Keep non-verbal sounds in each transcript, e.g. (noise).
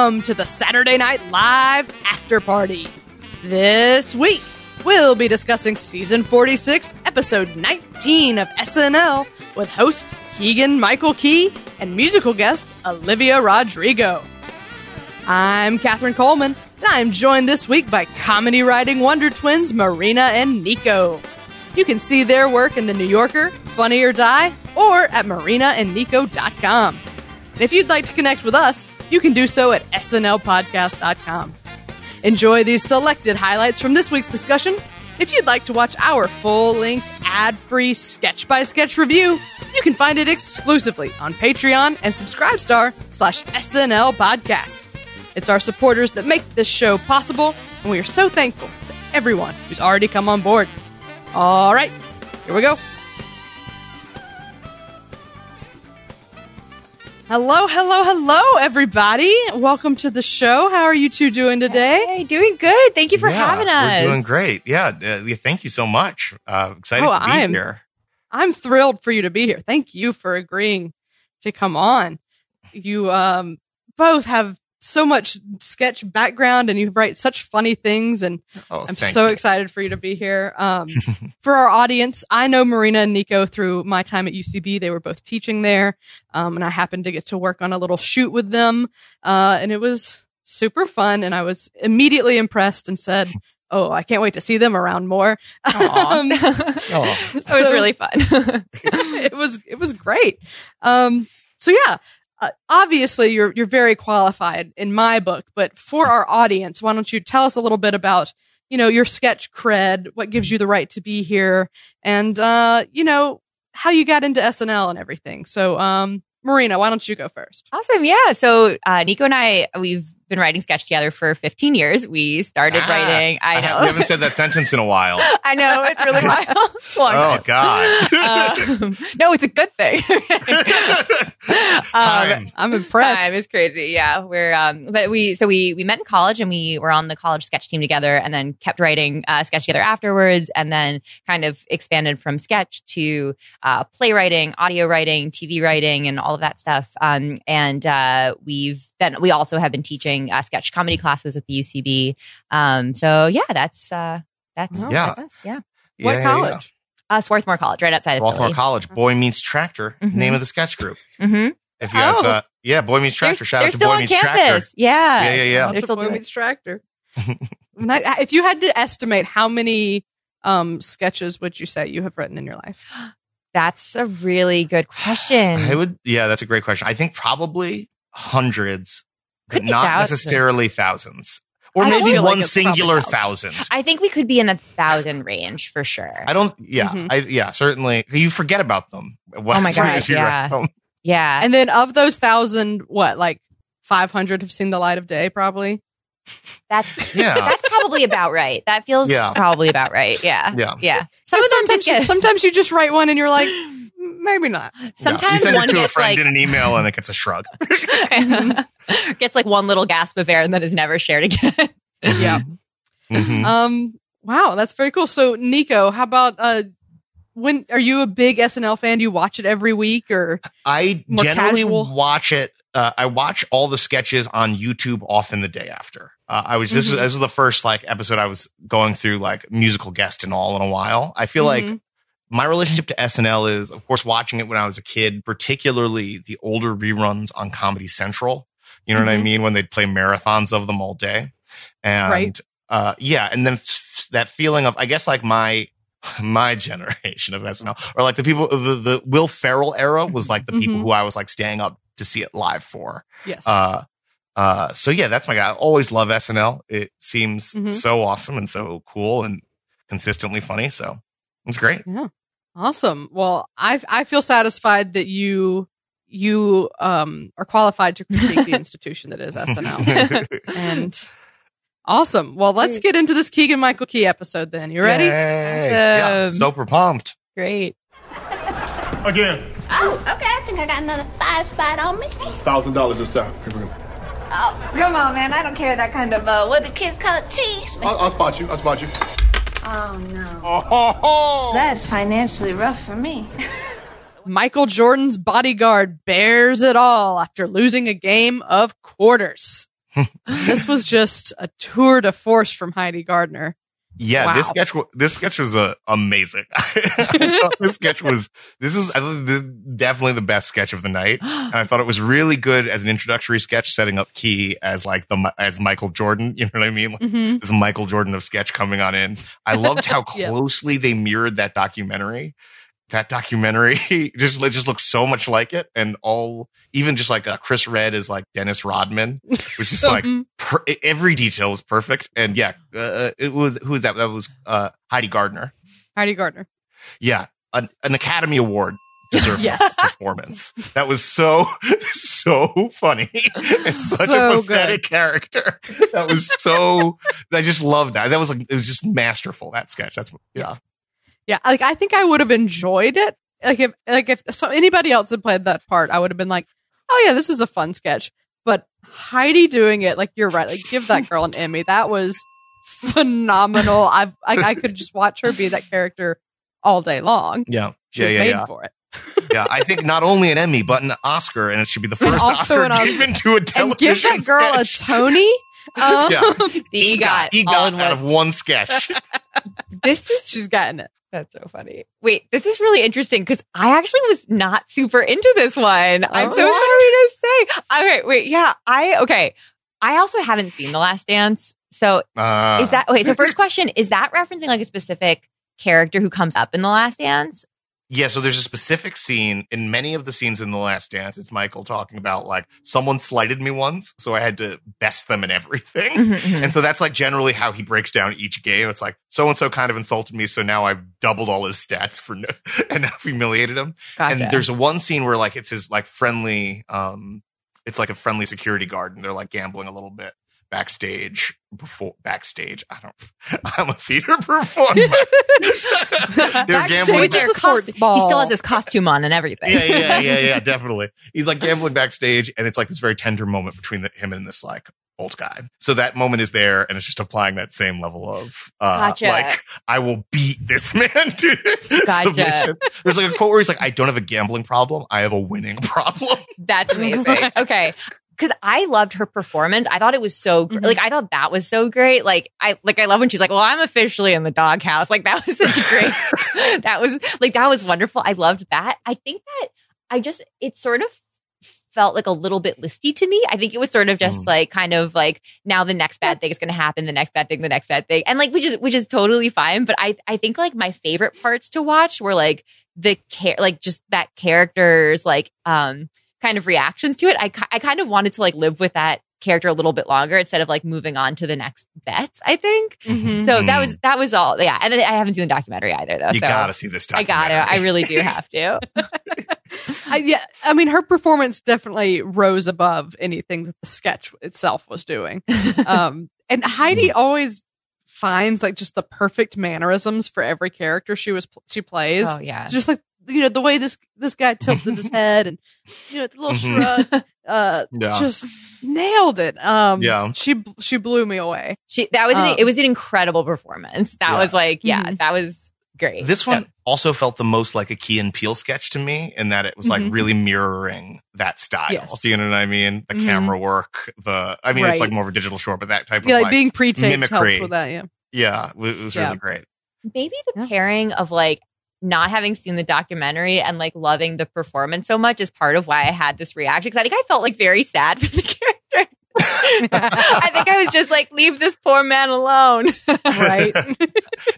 Welcome to the Saturday Night Live After Party. This week, we'll be discussing season 46, episode 19 of SNL with host Keegan Michael Key and musical guest Olivia Rodrigo. I'm Katherine Coleman, and I'm joined this week by comedy writing wonder twins Marina and Nico. You can see their work in The New Yorker, Funny or Die, or at marinaandnico.com. And if you'd like to connect with us, you can do so at snlpodcast.com. Enjoy these selected highlights from this week's discussion. If you'd like to watch our full length, ad free sketch by sketch review, you can find it exclusively on Patreon and Subscribestar slash SNL Podcast. It's our supporters that make this show possible, and we are so thankful to everyone who's already come on board. All right, here we go. Hello, hello, hello, everybody. Welcome to the show. How are you two doing today? Hey, doing good. Thank you for Yeah, having us. We're doing great. Yeah, uh, thank you so much. Uh, excited Oh, to be I'm- here. I'm thrilled for you to be here. Thank you for agreeing to come on. You um, both have so much sketch background and you write such funny things and Oh, I'm so you. excited for you to be here. Um, (laughs) for our audience, I know Marina and Nico through my time at UCB. They were both teaching there. Um, and I happened to get to work on a little shoot with them. Uh, and it was super fun. And I was immediately impressed and said, Oh, I can't wait to see them around more. Aw. (laughs) (laughs) Um, Oh, it was really fun. it was it was great. Um, so yeah, uh, obviously you're you're very qualified in my book, but for our audience, why don't you tell us a little bit about you know your sketch cred, what gives you the right to be here, and uh, you know how you got into SNL and everything. So, um, Marina, why don't you go first? awesome. Yeah. So, uh, Nico and I, we've been writing sketch together for 15 years. We started Ah, writing. I I know. ha- we haven't said that sentence in a while. (laughs) I know. It's really wild. (laughs) It's long Oh time. God. Um, no, it's a good thing. (laughs) um, Time. I'm impressed. Time is crazy. Yeah, we're um, but we so we we met in college and we were on the college sketch team together, and then kept writing uh, sketch together afterwards, and then kind of expanded from sketch to uh, playwriting, audio writing, TV writing, and all of that stuff. Um, and uh, we've then we also have been teaching uh, sketch comedy classes at the UCB. Um, so yeah, that's uh, that's Wow. Yeah. that's us. Yeah, what Yeah, yeah, college? uh, Swarthmore College, right outside yeah. of Baltimore Philly. College. Boy meets tractor. Mhm. Name of the sketch group. Mm-hmm. If you guys, Oh. uh, yeah, Boy meets tractor. They're, Shout they're out to still Boy on meets campus. tractor. Yeah, Yeah, yeah, yeah. Not They're still Boy doing Meets tractor. (laughs) When I- if you had to estimate how many um, sketches would you say you have written in your life? (gasps) That's a really good question. I would. Yeah, that's a great question. I think probably hundreds, Could but be not thousands. necessarily thousands, or I maybe feel like one singular thousand. I think we could be in a thousand range for sure. I don't. Yeah, Mhm. I yeah, certainly. You forget about them. Oh my gosh, yeah. yeah. And then of those thousand, what like five hundred have seen the light of day? Probably. that's Yeah. (laughs) that's probably about right. That feels Yeah. probably about right. Yeah. Yeah. Yeah. Some sometimes, just get sometimes you just write one and you're like, maybe not. you sometimes send one it to a gets friend like in an email and it gets a shrug. (laughs) (laughs) gets like one little gasp of air and then is never shared again. Yeah. Mhm. Um. Wow, that's very cool. So, Nico, how about uh, when are you a big SNL fan? Do you watch it every week or? I More generally casual. watch it. Uh, I watch all the sketches on YouTube often the day after. Uh, I was this, Mhm. was this was the first like episode I was going through like musical guest and all in a while. I feel like Mhm. My relationship to SNL is, of course, watching it when I was a kid, particularly the older reruns on Comedy Central. You know what I Mhm. mean? When they'd play marathons of them all day. And, Right. uh, yeah. And then f- that feeling of, I guess, like my, my generation of SNL or like the people, the, the Will Ferrell era was like the people Mhm. who I was like staying up to see it live for. Yes. Uh, uh, so yeah, that's my guy. I always love SNL. It seems Mhm. so awesome and so cool and consistently funny. So it's great. Awesome. Well, I I feel satisfied that you you um are qualified to critique the (laughs) institution that is SNL. (laughs) And awesome. Well, let's get into this Keegan Michael Key episode then. You ready? Yay. Yeah, super pumped. Great. Again, Oh, okay. I think I got another five spot on me. thousand dollars this time. Here we go. Oh, come on, man. I don't care that kind of, uh, what the kids call it, cheese. I'll, I'll spot you. I'll spot you. Oh, no. Oh, That's financially rough for me. (laughs) Michael Jordan's bodyguard bears it all after losing a game of quarters. (laughs) this was just a tour de force from Heidi Gardner. Yeah, Wow. this sketch this sketch was uh, amazing. (laughs) This sketch was this is I thought this definitely the best sketch of the night, (gasps) and I thought it was really good as an introductory sketch, setting up Key as like the as Michael Jordan. (laughs) You know what I mean? Like, hmm this Michael Jordan of sketch coming on in. I loved how (laughs) Yeah. closely they mirrored that documentary. That documentary (laughs) just it just looks so much like it, and all even just like uh, Chris Redd is like Dennis Rodman, which is (laughs) like Mhm. per- every detail was perfect. And yeah, uh, it was who was that? That was uh, Heidi Gardner. Heidi Gardner. Yeah, an, an Academy Award deserved (laughs) Yes. performance. That was so so funny. It's such So a pathetic character. That was so. I just loved that. That was like it was just masterful. That sketch. That's yeah. Yeah, like I think I would have enjoyed it. Like if like if so anybody else had played that part, I would have been like, "Oh yeah, this is a fun sketch." But Heidi doing it, like you're right, like give that girl an Emmy. That was phenomenal. (laughs) I I, I could just watch her be that character all day long. Yeah. She Yeah, yeah, made yeah. for it. (laughs) Yeah, I think not only an Emmy, but an Oscar, and it should be the And first (laughs) Oscar Oscar. given to a And television give that girl sketch. a Tony. Um, Yeah. The EGOT, EGOT, all in out one. of one sketch. This is She's gotten it. That's so funny. Wait, this is really interesting because I actually was not super into this one. I'm so Oh, sorry to say. All right, wait, yeah, I okay. I also haven't seen The Last Dance, so Uh, is that okay? So first question is that referencing like a specific character who comes up in The Last Dance? Yeah, so there's a specific scene in many of the scenes in The Last Dance. It's Michael talking about like someone slighted me once, so I had to best them in everything. Mhm, mhm. And so that's like generally how he breaks down each game. It's like so and so kind of insulted me, so now I've doubled all his stats for no, (laughs) and I've humiliated him. Gotcha. And there's one scene where like it's his like friendly, um, it's like a friendly security guard, and they're like gambling a little bit backstage before backstage. I don't. I'm a theater performer. they're Backstage gambling. with It's their sports ball. he still has his costume on and everything. yeah, yeah, yeah, yeah, (laughs) definitely. He's like gambling backstage, and it's like this very tender moment between the, him and this like old guy. So that moment is there, and it's just applying that same level of uh, Gotcha. like I will beat this (laughs) man to Gotcha. submission. There's like a quote where he's like, "I don't have a gambling problem, I have a winning (laughs) problem." That's amazing. okay. Cause I loved her performance. I thought it was so, Mhm. like, I thought that was so great. Like, I, like, I love when she's like, well, I'm officially in the doghouse. Like, that was such a great, (laughs) that was, like, that was wonderful. I loved that. I think that I just, it sort of felt like a little bit listy to me. I think it was sort of just Mm. like, kind of like, now the next bad thing is going to happen, the next bad thing, the next bad thing. And like, which is, which is totally fine. But I, I think like my favorite parts to watch were like, the care, like just that character's like, um, kind of reactions to it. I, I kind of wanted to like live with that character a little bit longer instead of like moving on to the next bets, I think. Mhm. So that Mhm. was, that was all. Yeah. And I I haven't seen the documentary either though. You so gotta see this. I got it. documentary. I really do (laughs) have to. I, yeah, I mean, her performance definitely rose above anything that the sketch itself was doing. (laughs) Um, and Heidi always finds like just the perfect mannerisms for every character she was she plays. oh yeah. Just like you know the way this this guy tilted his (laughs) head and you know the little Mhm. shrug. Uh, Yeah. just nailed it. Um, Yeah. she she blew me away. She, that was, an, Um, it was an incredible performance. That Yeah. was like, yeah, Mhm. that was great. This one also felt the most like a Key and Peele sketch to me, in that it was like Mhm. really mirroring that style. Yes. Do you know what I mean? The Mhm. camera work, the I mean, it's like more of a digital short, but that type Yeah, of like, like, being pre-taped mimicry. helped with that. Yeah. yeah, it was- it was Yeah. really great. maybe the Yeah. pairing of like not having seen the documentary and like loving the performance so much is part of why I had this reaction. Cause I think I felt like very sad for the (laughs) character. I think I was just like, leave this poor man alone. Right. (laughs)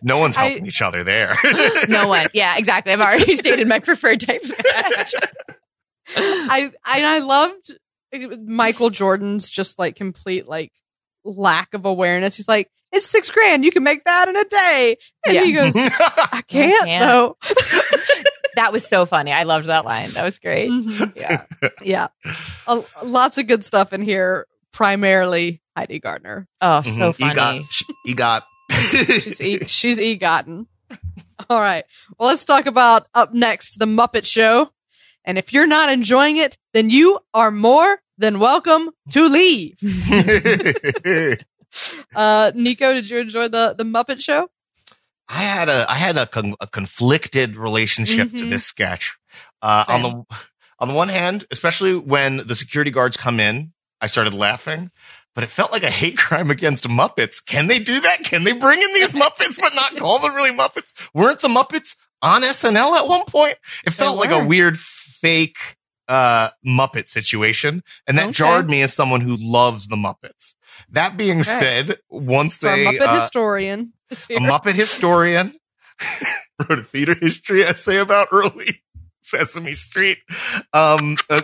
No one's I- helping each other there. no (laughs) one. Yeah, exactly. I've already stated my preferred type of sketch. I I I loved uh, Michael Jordan's just like complete like lack of awareness. He's like, it's six grand. You can make that in a day. And Yeah. he goes, (laughs) I can't, can't. though. (laughs) That was so funny. I loved that line. That was great. Mhm. Yeah. Yeah. A- lots of good stuff in here. Primarily Heidi Gardner. Oh, so Mhm. funny. Egot. Egot. She's e- she's egotten. All right. Well, let's talk about up next the Muppet Show. And if you're not enjoying it, then you are more than welcome to leave. (laughs) (laughs) Uh, Nico, did you enjoy the the Muppet Show? I had a I had a, con- a conflicted relationship to Mhm. this sketch. Uh, on the on the one hand, especially when the security guards come in, I started laughing. but it felt like a hate (laughs) crime against Muppets. Can they do that? Can they bring in these Muppets but not call them really Muppets? Weren't the Muppets on SNL at one point? It felt like a weird fake uh Muppet situation, and that Okay. jarred me as someone who loves the Muppets. That being Okay. said, once For a they Muppet uh, historian. a. Muppet historian (laughs) wrote a theater history essay about early (laughs) Sesame Street. Um, uh,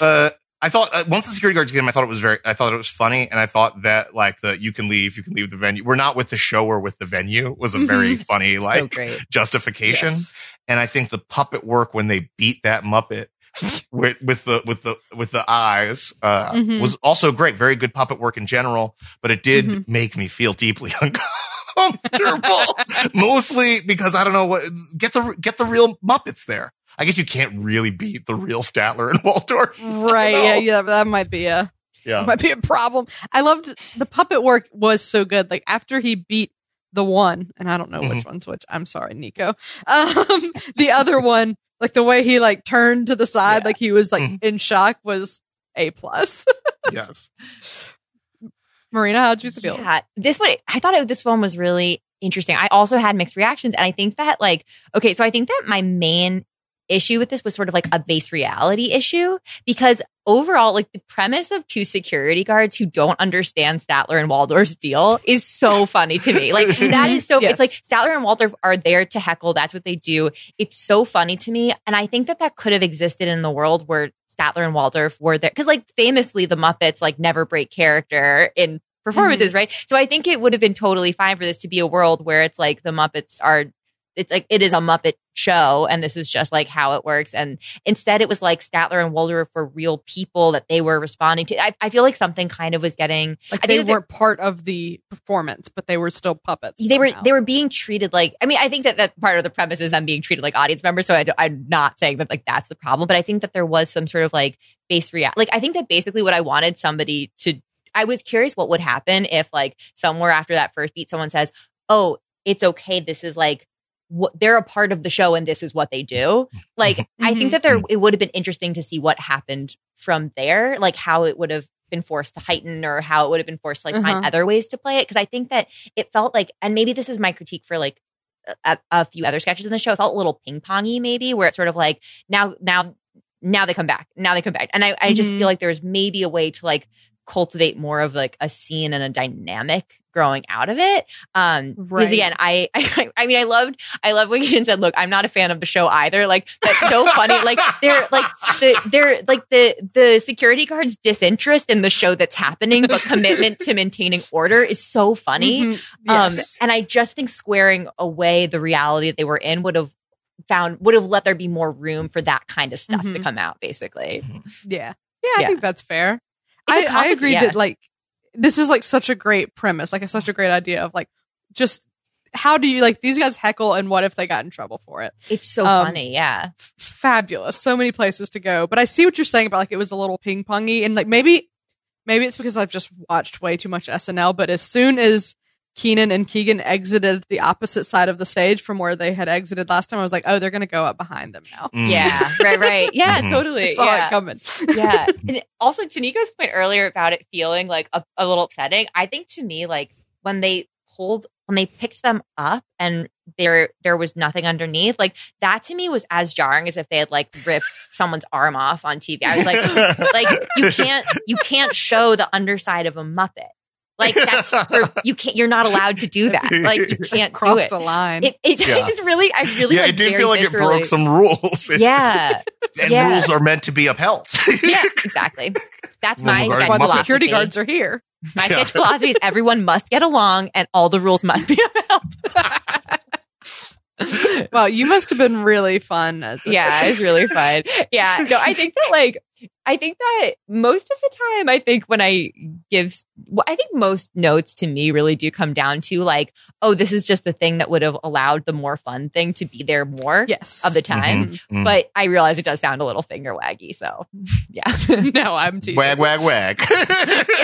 uh, I thought uh, once the security guards came, I thought it was very, I thought it was funny, and I thought that like the you can leave, you can leave the venue. We're not with the show, we're with the venue was a very (laughs) funny like great. justification. Yes. And I think the puppet work when they beat that Muppet with, with the with the with the eyes uh, Mhm. was also great. Very good puppet work in general, but it did Mhm. make me feel deeply (laughs) uncomfortable. (laughs) Mostly because I don't know what get the get the real Muppets there. I guess you can't really beat the real Statler and (laughs) Waldorf. Right. Yeah. Yeah. That might be a Yeah. might be a problem. I loved the puppet work was so good. Like after he beat the one, and I don't know Mm-hmm. which one's which. I'm sorry, Nico. Um, the other one, like the way he like turned to the side, Yeah. like he was like (laughs) in shock, was a plus. (laughs) yes. Marina, how'd you feel? Yeah, this one, I thought it, this one was really interesting. I also had mixed reactions, and I think that like, okay, so I think that my main issue with this was sort of like a base reality issue because overall, like the premise of two security guards who don't understand Statler and Waldorf's deal is so (laughs) funny to me. Like that is so. Yes. It's like Statler and Waldorf are there to heckle. That's what they do. It's so funny to me, and I think that that could have existed in the world where Statler and Waldorf were there because, like, famously, the Muppets like never break character in performances, mm-hmm. right? So I think it would have been totally fine for this to be a world where it's like the Muppets are. It's like it is a Muppet show, and this is just like how it works. And instead, it was like Statler and Waldorf were real people that they were responding to. I, I feel like something kind of was getting Like they weren't part of the performance, but they were still puppets. they were they were being treated like I mean I think that that part of the premise is them being treated like audience members so I, am not saying that like that's the problem but I think that there was some sort of like base react like I think that basically what I wanted somebody to I was curious what would happen if like somewhere after that first beat someone says oh it's okay this is like what they're a part of the show and this is what they do like I Mhm. think that there it would have been interesting to see what happened from there like how it would have been forced to heighten or how it would have been forced to like find Uh-huh. other ways to play it because I think that it felt like and maybe this is my critique for like a, a few other sketches in the show it felt a little ping pongy maybe where it's sort of like now now now they come back now they come back and I, I just Mhm. feel like there's maybe a way to like cultivate more of like a scene and a dynamic growing out of it um because Right. again I, (laughs) I i mean i loved i love when Keaton said look i'm not a fan of the show either like that's so funny like they're like the they're like the the security guards disinterest in the show that's happening but commitment to maintaining order is so funny Mhm. um, and I just think squaring away the reality that they were in would have found would have let there be more room for that kind of stuff to Mhm. come out. Basically, Yeah. Yeah, I Yeah. think that's fair. I, I agree yeah. that like this is like such a great premise, like a, such a great idea of like just how do you like these guys heckle and what if they got in trouble for it? it's so Um, funny. Yeah, Fabulous. So many places to go. But I see what you're saying about like it was a little ping pongy and like maybe maybe it's because I've just watched way too much SNL, but as soon as Kenan and Keegan exited the opposite side of the stage from where they had exited last time, I was like, oh, they're gonna go up behind them now. Mm. yeah, right, right. Yeah, Mhm. totally. I saw yeah. it coming. yeah. (laughs) And also to Nico's point earlier about it feeling like a, a little upsetting, I think to me, like when they pulled when they picked them up and there there was nothing underneath, like that to me was as jarring as if they had like ripped someone's arm off on TV. I was like, (laughs) like you can't you can't show the underside of a Muppet. Like that's (laughs) for, you can't you're not allowed to do (laughs) that. Like you can't do Crossed it. a line. It, it Yeah. (laughs) it's really I really yeah, like, it did very feel like it broke some rules. Yeah, and yeah. rules are meant to be upheld. yeah, exactly. That's Well, my regarding sketch Why the security guards are here. My Yeah. sketch philosophy is everyone must get along and all the rules must be upheld. Well, you must have been really fun. As a yeah, it's really fun. Yeah, no, I think that like I think that most of the time, I think when I give, well, I think most notes to me really do come down to like, oh, this is just the thing that would have allowed the more fun thing to be there more yes. of the time. Mhm, mhm. But I realize it does sound a little finger waggy. So (laughs) yeah. no, I'm teasing. wag, wag, wag. (laughs)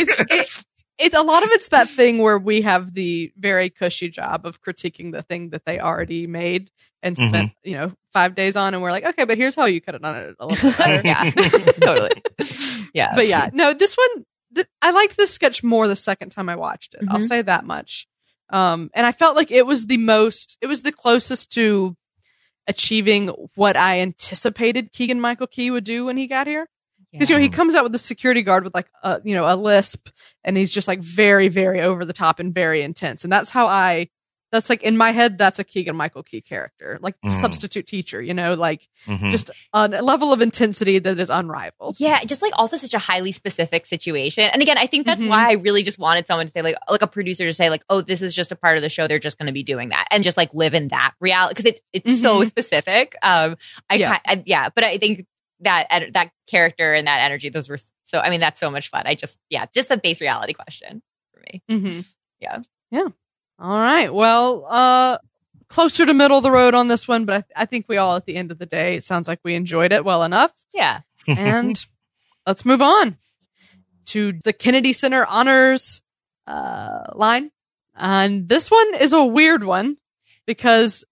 It's, it's, it's a lot of it's that thing where we have the very cushy job of critiquing the thing that they already made and Mm-hmm. spent, you know, five days on, and we're like, okay, but here's how you could have done it a little bit better. (laughs) yeah, (laughs) totally. (laughs) Yeah. but yeah, no, this one th- I liked this sketch more the second time I watched it. I'll Mhm. say that much. Um, and I felt like it was the most, it was the closest to achieving what I anticipated Keegan Michael Key would do when he got here. Because you know he comes out with the security guard with like a you know a lisp, and he's just like very very over the top and very intense, and that's how I. That's like in my head. That's a Keegan Michael Key character, like the Mm. substitute teacher. You know, like Mhm. just a level of intensity that is unrivaled. Yeah, just like also such a highly specific situation. And again, I think that's Mhm. why I really just wanted someone to say like like a producer to say like, "Oh, this is just a part of the show. They're just going to be doing that." And just like live in that reality because it it's so Mhm. specific. Um I Yeah. yeah. I, yeah, but I think that that character and that energy those were so I mean that's so much fun. I just yeah, just the base reality question for me. Mm-hmm. Yeah. Yeah. All right. Well, uh, closer to middle of the road on this one, but I, th- I think we all, at the end of the day, it sounds like we enjoyed it well enough. Yeah. And (laughs) let's move on to the Kennedy Center honors uh, line. And this one is a weird one because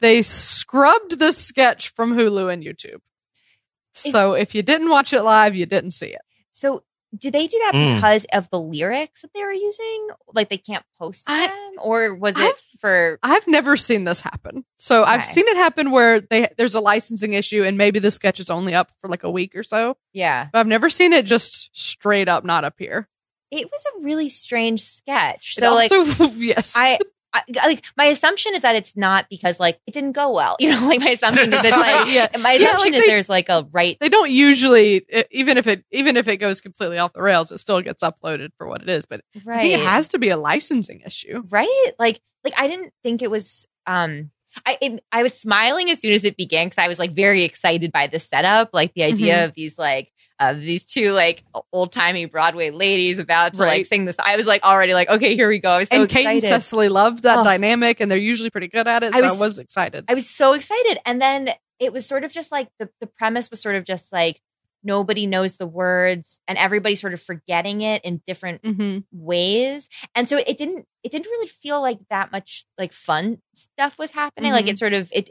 they scrubbed this sketch from Hulu and YouTube. So if you didn't watch it live, you didn't see it. So do they do that Mm. because of the lyrics that they were using? Like they can't post I- them, or was it I've- for? I've never seen this happen. So I've seen it happen where they there's a licensing issue and maybe the sketch is only up for like a week or so. Yeah, But I've never seen it just straight up not appear. it was a really strange sketch. It So like, (laughs) yes, I, I like my assumption is that it's not because like it didn't go well. (laughs) You know, like my assumption is it's like (laughs) Yeah. my Yeah, assumption like is they- there's like a right. they don't usually even if it even if it goes completely off the rails, it still gets uploaded for what it is. But right. it has to be a licensing issue. right like like i didn't think it was um I it, I was smiling as soon as it began because I was like very excited by the setup, like the idea Mm-hmm. of these like uh, these two like old timey Broadway ladies about to like sing this. I was like already like okay, here we go. I was so and Kate and. Cecily loved that Oh. dynamic, and they're usually pretty good at it. So I I was- was, excited. I was so excited, and then it was sort of just like the the premise was sort of just like nobody knows the words and everybody's sort of forgetting it in different hmm ways. And so it didn't it didn't really feel like that much like fun stuff was happening. Like Mhm. it sort of it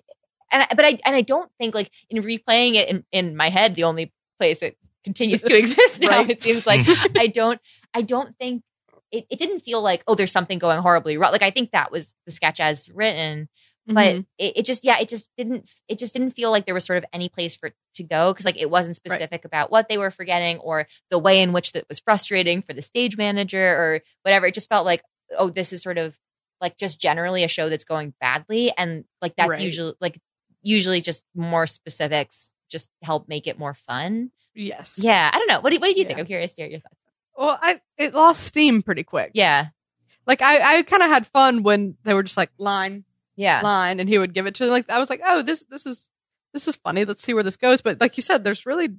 and I, but i and i don't think like in replaying it in, in my head the only place it continues to (laughs) exist now Right. it seems like (laughs) i don't i don't think it, it didn't feel like oh there's something going horribly wrong. Like i think that was the sketch as written but Mhm. it, it just yeah it just didn't it just didn't feel like there was sort of any place for to go because like it wasn't specific about what they were forgetting or the way in which that was frustrating for the stage manager or whatever. It just felt like oh this is sort of like just generally a show that's going badly and like that's Right. usually like usually just more specifics just help make it more fun. Yes, yeah i don't know. What, do- what did you think? I'm curious to hear your thoughts. Well, I it lost steam pretty quick. yeah. Like I, I kind of had fun when they were just like line, yeah line, and he would give it to them. Like I was like, oh, this this is this is funny. Let's see where this goes. But like you said, there's really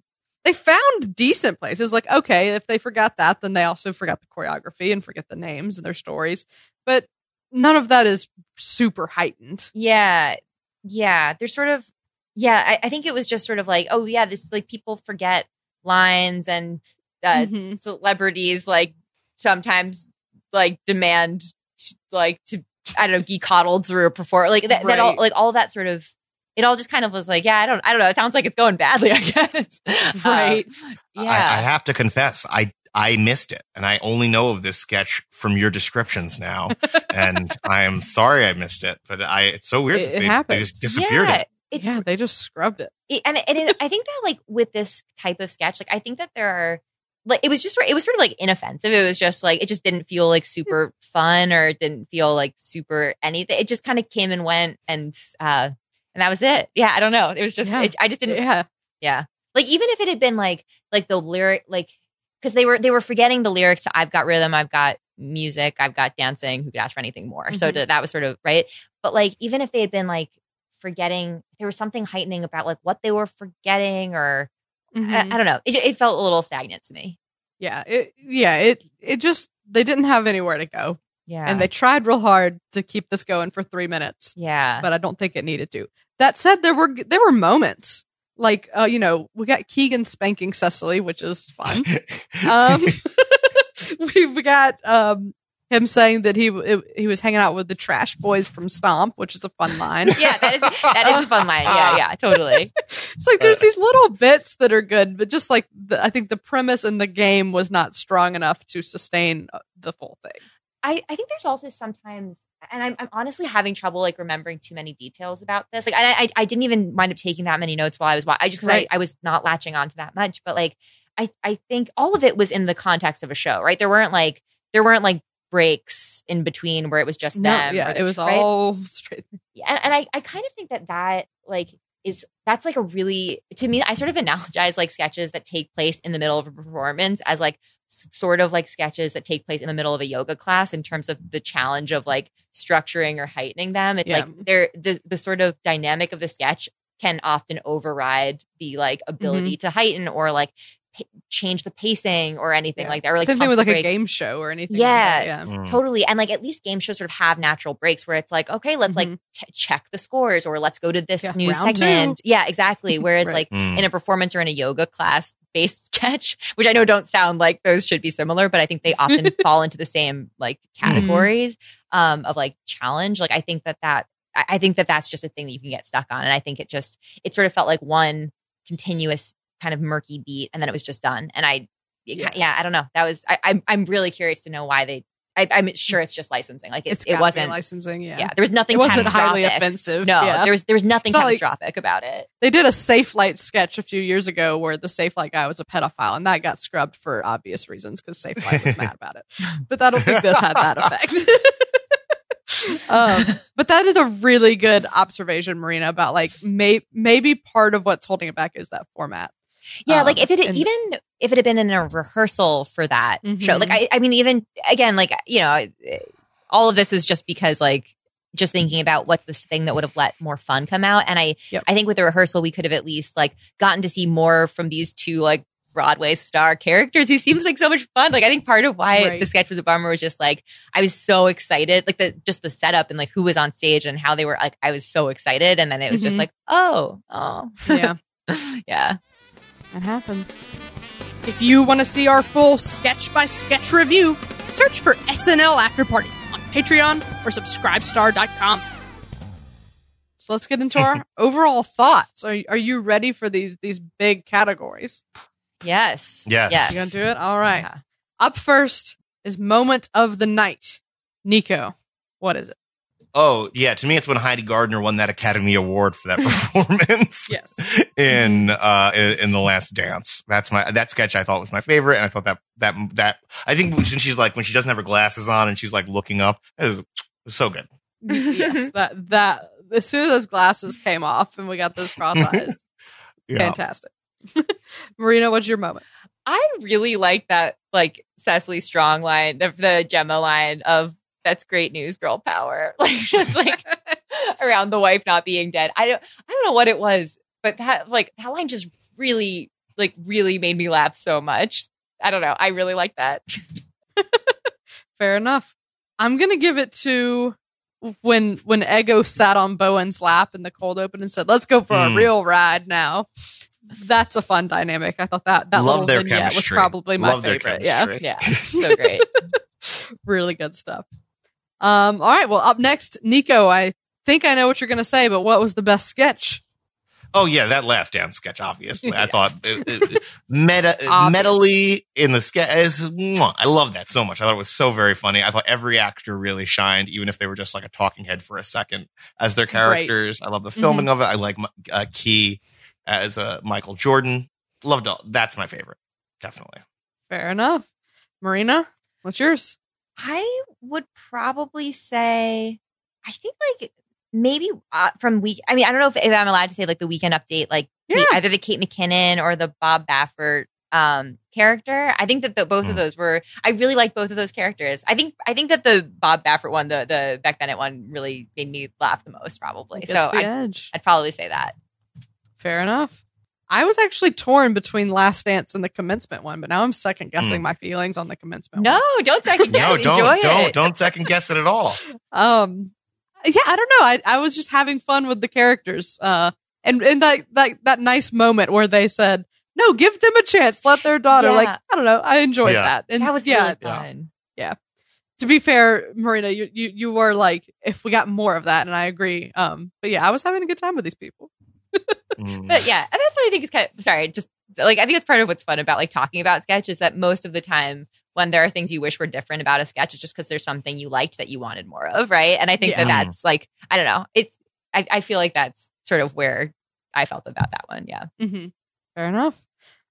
they found decent places. Like okay, if they forgot that, then they also forgot the choreography and forget the names and their stories. But none of that is super heightened. Yeah. Yeah. There's sort of, yeah, I, I think it was just sort of like, oh, yeah, this, like, people forget lines and uh, Mhm. celebrities, like, sometimes, like, demand, like, to, I don't know, be coddled through a performance. Like, that, that all, Right. like, all that sort of, it all just kind of was like, yeah, I don't, I don't know. It sounds like it's going badly, (laughs) I guess. Right. Uh, yeah. I, I have to confess, I I missed it, and I only know of this sketch from your descriptions now, (laughs) and I am sorry I missed it. But I, it's so weird. It- that it they, happens. They just disappeared. yeah. it. It's yeah, they just scrubbed it. it, and it, it, I think that like with this type of sketch, like I think that there are like it was just it was sort of like inoffensive. It was just like it just didn't feel like super fun or it didn't feel like super anything. It just kind of came and went and uh and that was it. Yeah, I don't know. It was just Yeah. it, I just didn't Yeah, yeah. Like even if it had been like like the lyric like because they were they were forgetting the lyrics to I've got rhythm, I've got music, I've got dancing, who could ask for anything more? So Mhm. th- that was sort of right. But like even if they had been like forgetting there was something heightening about like what they were forgetting or Mhm. I, I don't know. It, it felt a little stagnant to me. yeah, it, yeah. It it just they didn't have anywhere to go, Yeah. and they tried real hard to keep this going for three minutes. yeah. but I don't think it needed to. That said, there were there were moments like uh, you know we got Keegan spanking Cecily, which is fun. (laughs) Um, (laughs) we we got um him saying that he he was hanging out with the trash boys from Stomp, which is a fun line. (laughs) Yeah, that is that is a fun line. Yeah, yeah, totally. (laughs) It's like there's these little bits that are good, but just like the, I think the premise in the game was not strong enough to sustain uh, the full thing. I, I think there's also sometimes and I'm, I'm honestly having trouble like remembering too many details about this. Like I, I, I didn't even wind up taking that many notes while I was watching. I just because Right. I, I was not latching on to that much. But like I, I think all of it was in the context of a show, right? There weren't like there weren't like breaks in between where it was just No, them. yeah, it was right? all (laughs) straight. Yeah, and, and I, I kind of think that that like is that's like a really to me i sort of analogize like sketches that take place in the middle of a performance as like sort of like sketches that take place in the middle of a yoga class in terms of the challenge of like structuring or heightening them it's Yeah. like they're the, the sort of dynamic of the sketch can often override the like mm-hmm. ability to heighten or like pa- change the pacing or anything Yeah. like that or like Same thing with like the a game show or anything. Yeah. like that, yeah. Mm. Totally. And like at least game shows sort of have natural breaks where it's like, okay, let's like Mhm. t- check the scores or let's go to this Yeah, new round segment. Yeah, exactly. (laughs) Whereas Right. like Mm. in a performance or in a yoga class based (laughs) sketch, which I know don't sound like those should be similar, but I think they often (laughs) fall into the same like categories um, of like challenge. Like I think that that, I I think that that's just a thing that you can get stuck on. And I think it just, it sort of felt like one continuous kind of murky beat and then it was just done. And I, Yes. yeah, I don't know. That was, I, I'm, I'm really curious to know why they, I, I'm sure it's just licensing. Like it, It's it wasn't, licensing. Yeah, yeah. there was nothing it wasn't catastrophic. highly offensive. No, yeah. there was there was nothing not like- catastrophic about it. they did a Safelite sketch a few years ago where the Safelite guy was a pedophile, and that got scrubbed for obvious reasons because Safelite was mad about it. But I don't think this had that effect. (laughs) um, but that is a really good observation, Marina, about like may- maybe part of what's holding it back is that format. Yeah, Um, like if it and- even if it had been in a rehearsal for that show, Mhm. like I, I mean, even again, like you know, all of this is just because like just thinking about what's this thing that would have let more fun come out, and I, Yep. I think with the rehearsal we could have at least like gotten to see more from these two like Broadway star characters who seems like so much fun. Like I think part of why Right. the sketch was a bummer was just like I was so excited, like the just the setup and like who was on stage and how they were like I was so excited, and then it was just Mhm. like oh oh Yeah, (laughs) yeah. That happens. If you want to see our full sketch by sketch review, search for SNL After Party on Patreon or subscribestar.com. So let's get into our (laughs) overall thoughts. Are, are you ready for these these big categories? Yes. Yes. Yes. You gonna do it? All right. Yeah. Up first is moment of the night. Nico, what is it? Oh yeah, to me it's when Heidi Gardner won that Academy Award for that (laughs) performance. Yes. in uh in, in the Last Dance. That's my that sketch I thought was my favorite, and I thought that that that I think when she's like when she doesn't have her glasses on and she's like looking up, it was, it was so good. yes, (laughs) that that as soon as those glasses came off and we got those cross (laughs) eyes, Yeah. fantastic. Marina, what's your moment? I really like that, like Cecily Strong line, the, the Gemma line of "That's great news, girl power." (laughs) Like just like (laughs) around the wife not being dead. I don't, I don't know what it was, but that like that line just really, like, really made me laugh so much. I don't know. I really like that. (laughs) Fair enough. I'm gonna give it to when when Ego sat on Bowen's lap in the cold open and said, "Let's go for a Hmm. real ride now." That's a fun dynamic. I thought that that Love little their vignette was probably my Love their favorite. Yeah. Yeah, so great. really good stuff. Um, all right. Well, up next, Nico. I think I know what you're gonna say, but what was the best sketch? Oh yeah, that Last Dance sketch. Obviously, I (laughs) thought it, it, meta Obvious. metally in the sketch. I love that so much. I thought it was so very funny. I thought every actor really shined, even if they were just like a talking head for a second as their characters. I love the filming of it. I like uh, Key as uh, Michael Jordan. Loved all. That's my favorite, definitely. Fair enough. Marina, what's yours? I would probably say, I think like maybe uh, from week. I mean, I don't know if, if I'm allowed to say like the weekend update, like Kate- Yeah. either the Kate McKinnon or the Bob Baffert um character. I think that the, both of Mm. those were. I really like both of those characters. I think I think that the Bob Baffert one, the the Beck Bennett one, really made me laugh the most, probably. So I. I'd probably say that. Fair enough. I was actually torn between Last Dance and the commencement one, but now I'm second guessing Hmm. my feelings on the commencement No, one. don't second guess. no, don't Enjoy don't it. don't second guess it at all. (laughs) Um, yeah, I don't know. I, I was just having fun with the characters. Uh, and, and that, that, that nice moment where they said, no, give them a chance. Let their daughter, Yeah. like, I don't know. I enjoyed Yeah. that. And That was yeah, really fun. to be fair, Marina, you, you you were like, if we got more of that, and I agree. Um, but yeah, I was having a good time with these people. Mm. But yeah, and that's what I think is kind of sorry, just like I think that's part of what's fun about like talking about sketch is that most of the time when there are things you wish were different about a sketch, it's just because there's something you liked that you wanted more of, right? And I think that that's like I don't know, it's I, I feel like that's sort of where I felt about that one. Yeah, Mm-hmm. Fair enough.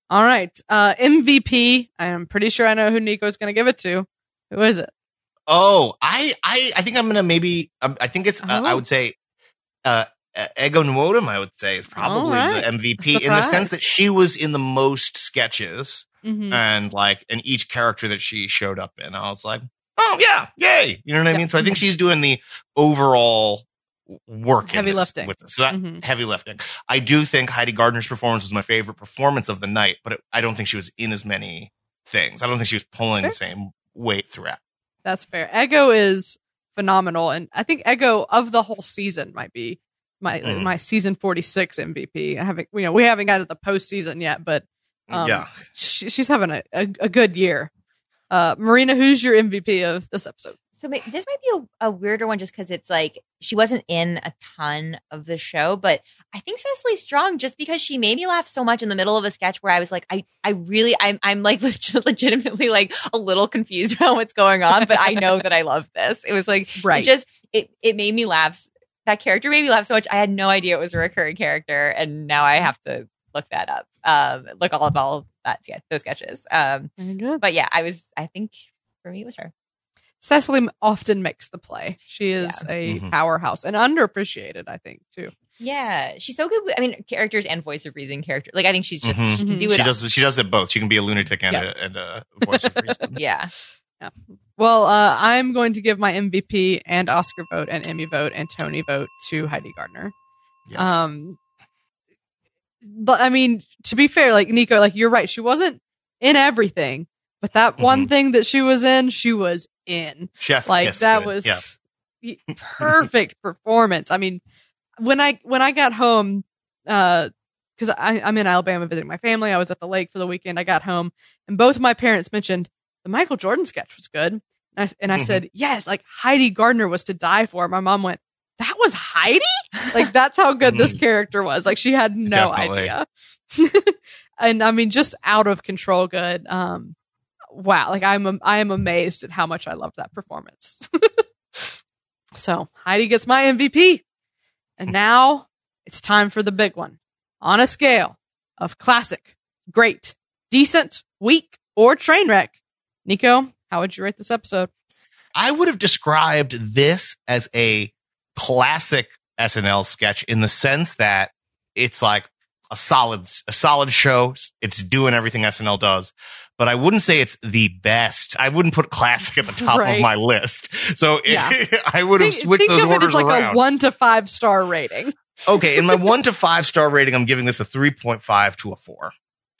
All right, uh, MVP. I'm pretty sure I know who Nico's going to give it to. Who is it? Oh, I, I, I think I'm gonna maybe. Um, I think it's. Uh, I Oh. would say, uh, Ego Nwodim. I would say is probably right. the MVP in the sense that she was in the most sketches Mm-hmm. and like in each character that she showed up in. I was like, oh yeah, yay! You know what I mean? So I think she's doing the overall work in Heavy this- lifting. with this. So that Mhm. heavy lifting. I do think Heidi Gardner's performance was my favorite performance of the night, but it, I don't think she was in as many things. I don't think she was pulling the same weight throughout. That's fair. Ego is phenomenal, and I think Ego of the whole season might be my Mhm. my season 46 MVP. I haven't, you know, we haven't got to the postseason yet, but Um, yeah. she, she's having a, a, a good year. Uh, Marina, who's your MVP of this episode? so this might be a, a weirder one just because it's like she wasn't in a ton of the show, but I think Cecily Strong just because she made me laugh so much in the middle of a sketch where I was like, I, I really, I'm, I'm like (laughs) legit, legitimately like a little confused about what's going on, but I know that I love this. It was like Right. it just it it made me laugh. That character made me laugh so much. I had no idea it was a recurring character, and now I have to look that up. Um, look all of all that sketch, those sketches. Um, but yeah, I was. I think for me it was her. Cecily often makes the play. She is a Mhm. powerhouse and underappreciated, I think, too. Yeah, she's so good. With, I mean, characters and voice of reason character. Like I think she's just Mhm. she can do She it. all. does. She does it both. She can be a lunatic and Yeah. a, and a voice of reason. (laughs) Yeah, Well, uh, I'm going to give my MVP and Oscar vote and Emmy vote and Tony vote to Heidi Gardner. Yes. Um, but I mean, to be fair, like Nico, like you're right. She wasn't in everything, but that one Mhm. thing that she was in, she was in. Chef. Like kiss that good. was Yeah. perfect performance. I mean, when I when I got home, uh, because I'm in Alabama visiting my family, I was at the lake for the weekend. I got home, and both of my parents mentioned the Michael Jordan sketch was good, and I, and I Mhm. said yes. Like Heidi Gardner was to die for. My mom went, "That was Heidi." Like that's how good this Mhm. character was. Like she had no Definitely. idea. (laughs) and I mean, just out of control good. Um, wow. Like I'm, I am amazed at how much I loved that performance. (laughs) so Heidi gets my MVP. And now it's time for the big one on a scale of classic, great, decent, weak, or train wreck. Nico, how would you rate this episode? I would have described this as a classic SNL sketch in the sense that it's like a solid, a solid show. It's doing everything SNL does, but I wouldn't say it's the best. I wouldn't put classic at the top Right. of my list. So (laughs) Yeah. I would have Think, switched think those of it orders as like around. a one to five star rating. okay. In my (laughs) one to five star rating, I'm giving this a 3.5 to a four.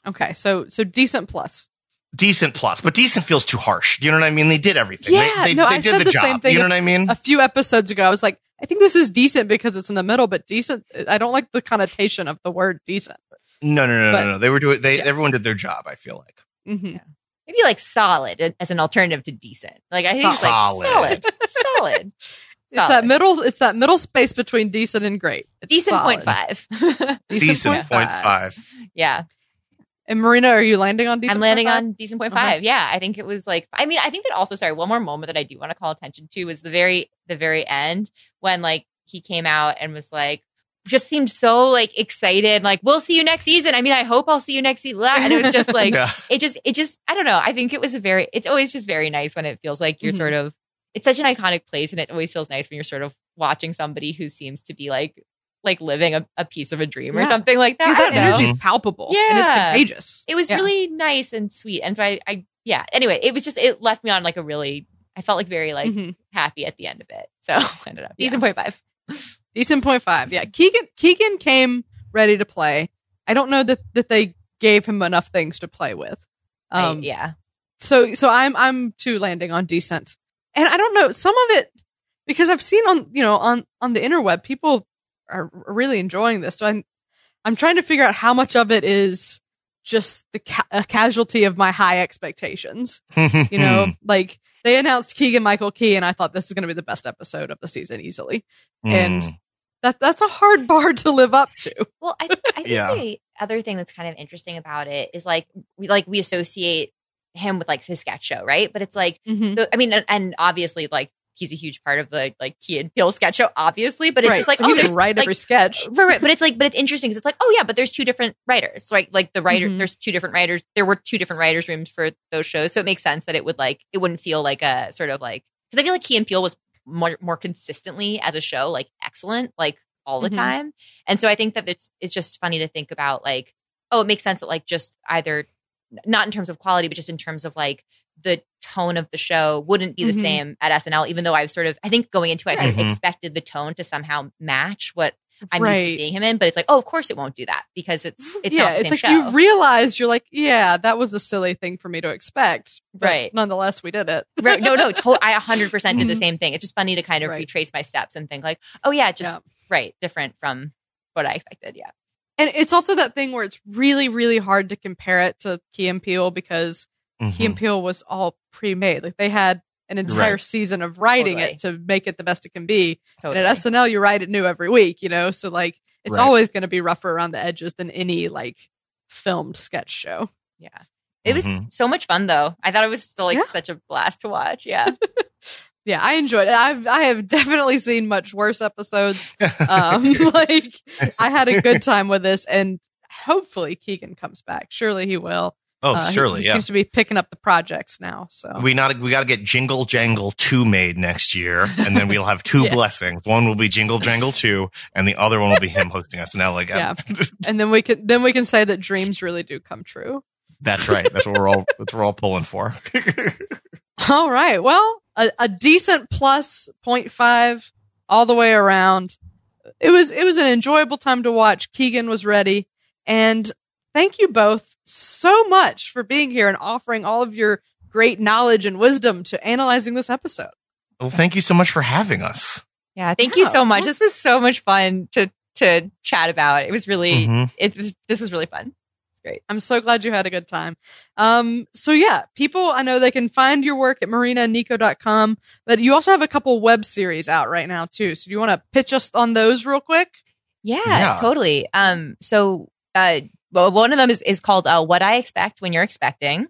Okay. So, so decent plus. Decent plus, but decent feels too harsh. You know what I mean? They did everything. Yeah, they, they, no, they I did said the, the job. same thing You know what I mean? a few episodes ago, I was like, I think this is decent because it's in the middle, but decent. I don't like the connotation of the word decent. No, no, no, But- no, no. They were doing. They Yeah. everyone did their job. I feel like. hmm maybe like solid as an alternative to decent. Like I think it's like Solid. solid, solid. (laughs) It's that middle. It's that middle space between decent and great. It's decent solid. (laughs) point five. Decent point five. yeah. And Marina, are you landing on decent? I'm landing point on decent point Okay. five. Yeah, I think it was like. I mean, I think that also. Sorry, one more moment that I do want to call attention to was the very the very end when like he came out and was like just seemed so like excited like we'll see you next season i mean i hope i'll see you next season and it was just like (laughs) yeah. it just it just i don't know i think it was a very it's always just very nice when it feels like you're Mhm. sort of it's such an iconic place and it always feels nice when you're sort of watching somebody who seems to be like like living a, a piece of a dream or something like that Yeah, that know. energy's palpable. and it's contagious. it was Yeah. really nice and sweet and so I, I yeah anyway it was just it left me on like a really i felt like very like Mhm. happy at the end of it so (laughs) i don't know decent point five decent point five. Yeah, Keegan. Keegan came ready to play. I don't know that that they gave him enough things to play with. I- Um, yeah so so I'm I'm too landing on decent, and I don't know some of it because I've seen on you know on on the interweb people are really enjoying this. So I'm I'm trying to figure out how much of it is just the ca- a casualty of my high expectations. (laughs) You know, like they announced Keegan Michael Key, and I thought this is going to be the best episode of the season easily. And Mm. that that's a hard (laughs) bar to live up to. Well, I, I think Yeah. the other thing that's kind of interesting about it is like we like we associate him with like his sketch show, right? But it's like Mhm. the, I mean, and, and obviously like he's a huge part of the like Key and Peele sketch show, obviously. But it's Right. just like oh, there's write like, every sketch. (laughs) Right, right. But it's like, but it's interesting because it's like, oh yeah, but there's two different writers, right? Like the writer, Mhm. there's two different writers. There were two different writers' rooms for those shows, so it makes sense that it would like it wouldn't feel like a sort of like because I feel like Key and Peele was more more consistently as a show like excellent like all the Mhm. time, and so I think that it's it's just funny to think about like oh it makes sense that like just either not in terms of quality but just in terms of like the tone of the show wouldn't be the Mhm. same at SNL, even though I sort of, I think going into it, I sort of expected the tone to somehow match what I'm used to seeing him in, but it's like, oh, of course it won't do that because it's it's yeah, not the it's same like show. you realize you're like, yeah, that was a silly thing for me to expect. But Right. Nonetheless, we did it. right, no, no, to- I 100% did the Mhm. same thing. It's just funny to kind of Right. retrace my steps and think like, oh yeah, just Yeah. right, different from what I expected. Yeah. And it's also that thing where it's really, really hard to compare it to Key and Peele because Mhm. Key and Peele was all pre-made. Like they had an entire Right. season of writing Totally. it to make it the best it can be. Totally. And at SNL, you write it new every week, you know? So like, it's Right. always going to be rougher around the edges than any like filmed sketch show. yeah. It was Mhm. so much fun though. I thought it was still like Yeah. such a blast to watch. Yeah. (laughs) Yeah, I enjoyed it. I've, I have definitely seen much worse episodes. Um, (laughs) (laughs) like I had a good time with this and hopefully Keegan comes back. Surely he will. Oh, Uh, surely, he yeah. seems to be picking up the projects now. So We not we got to get Jingle Jangle two made next year, and then we'll have (laughs) two Yeah. blessings. One will be Jingle Jangle two, and the other one will be him hosting SNL again. Yeah. (laughs) and then we can then we can say that dreams really do come true. That's right. That's what we're all that's what we're all pulling for. (laughs) All right. Well, a, a decent plus 0.5 all the way around. It was it was an enjoyable time to watch. Keegan was ready, and thank you both so much for being here and offering all of your great knowledge and wisdom to analyzing this episode. well, thank you so much for having us. Yeah. Thank you so much. This was so much fun to, to chat about. It was really, Mhm. it was, this was really fun. It's great. I'm so glad you had a good time. Um, so yeah, people, I know they can find your work at marinaandnico.com, but you also have a couple web series out right now too. So do you want to pitch us on those real quick? Yeah, Yeah. totally. Um, so, uh, well, one of them is, is called, uh, What I Expect When You're Expecting.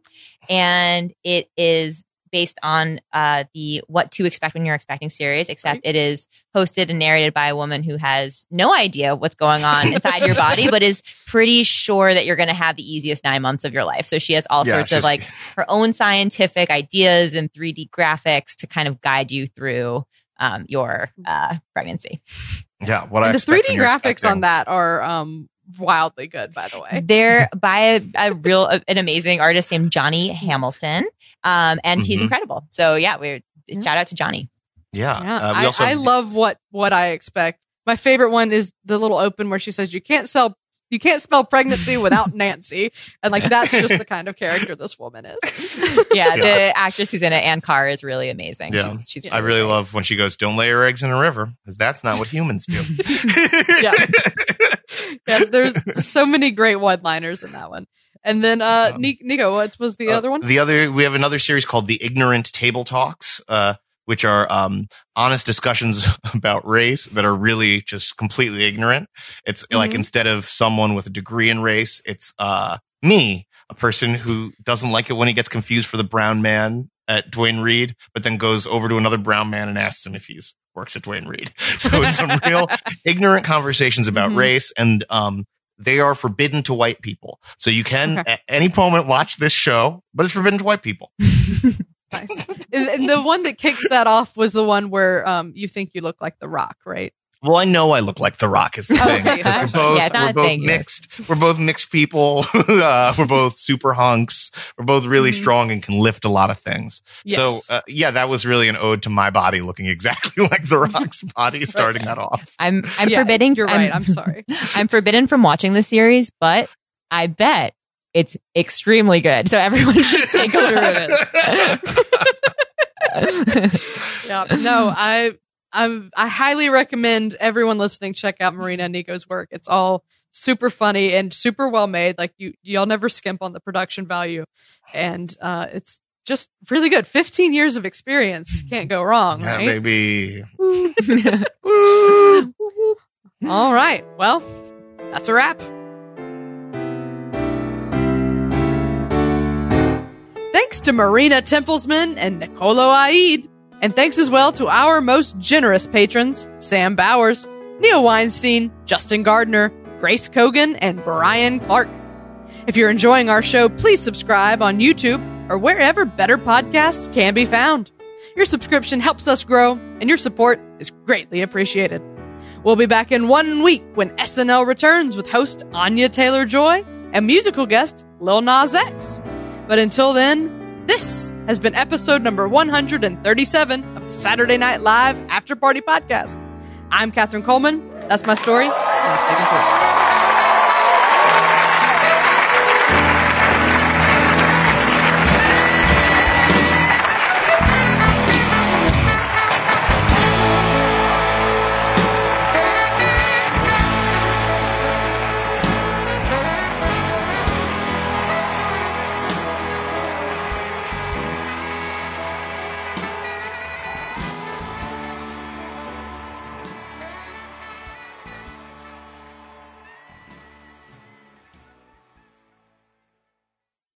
And it is based on, uh, the What to Expect When You're Expecting series, except it is hosted and narrated by a woman who has no idea what's going on inside your body, but is pretty sure that you're going to have the easiest nine months of your life. So she has all Yeah, sorts of like her own scientific ideas and 3D graphics to kind of guide you through, um, your, uh, pregnancy. Yeah, what I the 3D graphics expecting. on that are um wildly good, by the way. They're by a, a real, an amazing artist named Johnny Hamilton. Um, and he's Mhm. incredible. So yeah, we're Yeah. shout out to Johnny. Yeah, Yeah, uh, we I, also I love what what I expect. My favorite one is the little open where she says you can't sell you can't spell pregnancy without Nancy, and like that's just the kind of character this woman is. Yeah, (laughs) Yeah. the actress who's in it, Ann Carr, is really amazing. Yeah. She's, she's I really great. love when she goes, "Don't lay your eggs in a river," because that's not what humans do. (laughs) Yeah. yes, there's so many great one-liners in that one. And then uh Um, Nico, what was the Uh, other one? The other, we have another series called the Ignorant Table Talks, uh, which are um, honest discussions (laughs) about race that are really just completely ignorant. It's like Mhm. instead of someone with a degree in race, it's uh, me, a person who doesn't like it when he gets confused for the brown man at Duane Reade, but then goes over to another brown man and asks him if he's works at Duane Reade. (laughs) So it's some real (laughs) ignorant conversations about Mhm. race and um they are forbidden to white people. So you can Okay. at any moment watch this show, but it's forbidden to white people. Nice. and, and the one that kicked that off was the one where um you think you look like the Rock, right? Well, I know I look like The Rock is the Okay, thing. We're both, Yeah, we're both thing here. mixed. We're both mixed people. (laughs) uh, we're both super hunks. We're both really Mhm. strong and can lift a lot of things. So, uh, yeah, that was really an ode to my body looking exactly (laughs) like The (laughs) Rock's body starting that off. I'm I'm Yeah, forbidding. You're right. I'm sorry. I'm forbidden from watching the series, but I bet it's extremely good. So everyone (laughs) should take a look at it. (laughs) yeah no i i'm i highly recommend everyone listening check out marina and nico's work it's all super funny and super well made like you y'all never skimp on the production value and uh it's just really good. 15 years of experience. Can't go wrong, Yeah, right? baby. (laughs) All right. Well, that's a wrap. Thanks to Marina Templesman and Nicolo Aid. And thanks as well to our most generous patrons, Sam Bowers, Neil Weinstein, Justin Gardner, Grace Kogan, and Brian Clark. If you're enjoying our show, please subscribe on YouTube or wherever better podcasts can be found. Your subscription helps us grow, and your support is greatly appreciated. We'll be back in one week when SNL returns with host Anya Taylor Joy and musical guest Lil Nas X. But until then, this has been episode number 137 of the Saturday Night Live After Party Podcast. I'm Katherine Coleman. That's my story. I'm sticking it.